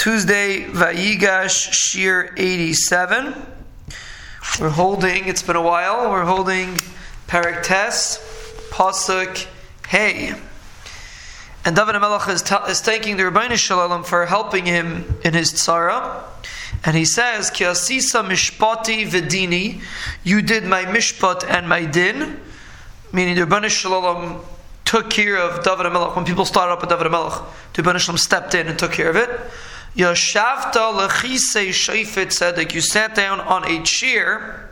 Tuesday, Vayigash Shiur 87. We're holding, it's been a while, we're holding Parak Tes, Pasuk Hey. And David HaMelech is, ta- is thanking the Ribono Shel Olam for helping him in his tzara. And he says, Ki asisa mishpati vidini, you did my mishpat and my din. Meaning the Ribono Shel Olam took care of David HaMelech. When people started up with David HaMelech, the Ribono Shel Olam stepped in and took care of it. Yashavta lechise shayfet tzedek. You sat down on a chair.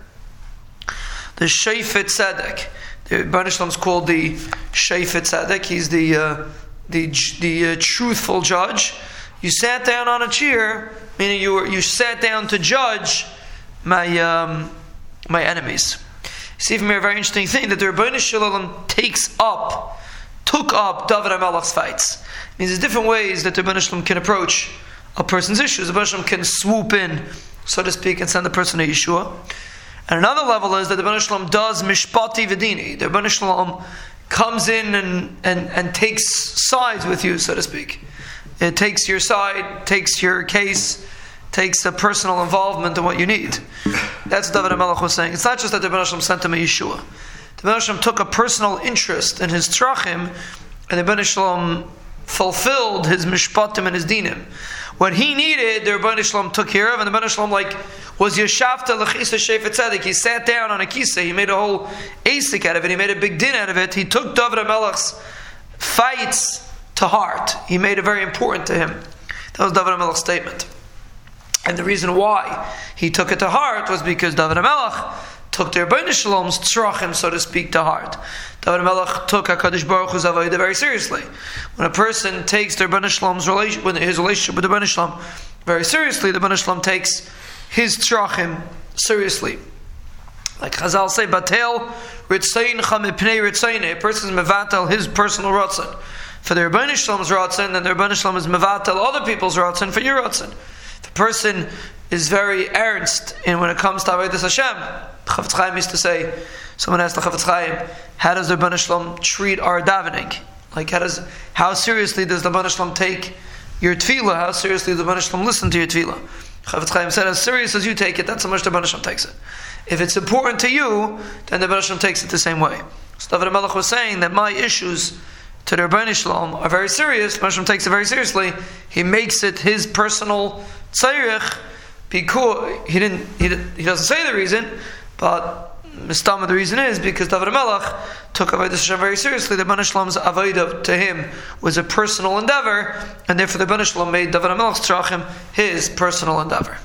The shayfet tzedek. The Shalom is called the shayfet tzedek. He's the... Uh, the, the uh, truthful judge, you sat down on a chair, meaning you, were, you sat down to judge my, um, my enemies. See from here a very interesting thing that the Ribono Shel Olam takes up, took up David HaMelech's fights. It means there's different ways that the Ribono Shel Olam can approach a person's issues. The Shalom can swoop in, so to speak, and send the person to Yeshua. And another level is that the Shalom does mishpati vidini. The Shalom comes in and, and, and takes sides with you, so to speak. It takes your side, takes your case, takes a personal involvement in what you need. That's what David HaMelech was saying. It's not just that the Ben sent him a Yeshua. The Ben took a personal interest in his trachim, and the Ben fulfilled his mishpatim and his dinim. What he needed, the Ribono Shel Olam took care of, and the Ribono Shel Olam like was Yeshavta lechisa shefet tzedek. He sat down on a kisa. He made a whole asik out of it. He made a big din out of it. He took David Melech's fights to heart. He made it very important to him. That was David Melech's statement. And the reason why he took it to heart was because David Melech took the Ribono Shel Olam's tzrachim, so to speak, to heart. David Melech took HaKadosh Baruch Hu's Avodah very seriously. When a person takes the Ribono Shel Olam's relation, his relationship with the Ribono Shel Olam very seriously, the Ribono Shel Olam takes his tzrachim seriously. Like Chazal say, Batel Ritzayin Chamipnei Ritzayin, a person is mevatel his personal ratzon. For the Ribono Shel Olam's ratzon, then the Ribono Shel Olam is mevatel other people's ratzon for your ratzon. The person is very earnest in when it comes to Avodah Hashem, Chafetz Chaim used to say, someone asked the Chafetz Chaim, how does the Rebbeinu treat our davening? Like how does, how seriously does the Rebbeinu take your tefillah? How seriously does the Rebbeinu listen to your tefillah? Chafetz Chaim said, as serious as you take it, that's how much the Rebbeinu takes it. If it's important to you, then the Rebbeinu takes it the same way. So David Melech was saying that my issues to the Rebbeinu are very serious. The Shalom takes it very seriously. He makes it his personal tzarich because he didn't, he, he doesn't say the reason, but Mistama, the reason is because David Melech took Avodah Hashem very seriously. The Ben Shalom's Avodah to him was a personal endeavor, and therefore the Ben Shalom made David Melech's Tzrachim his personal endeavor.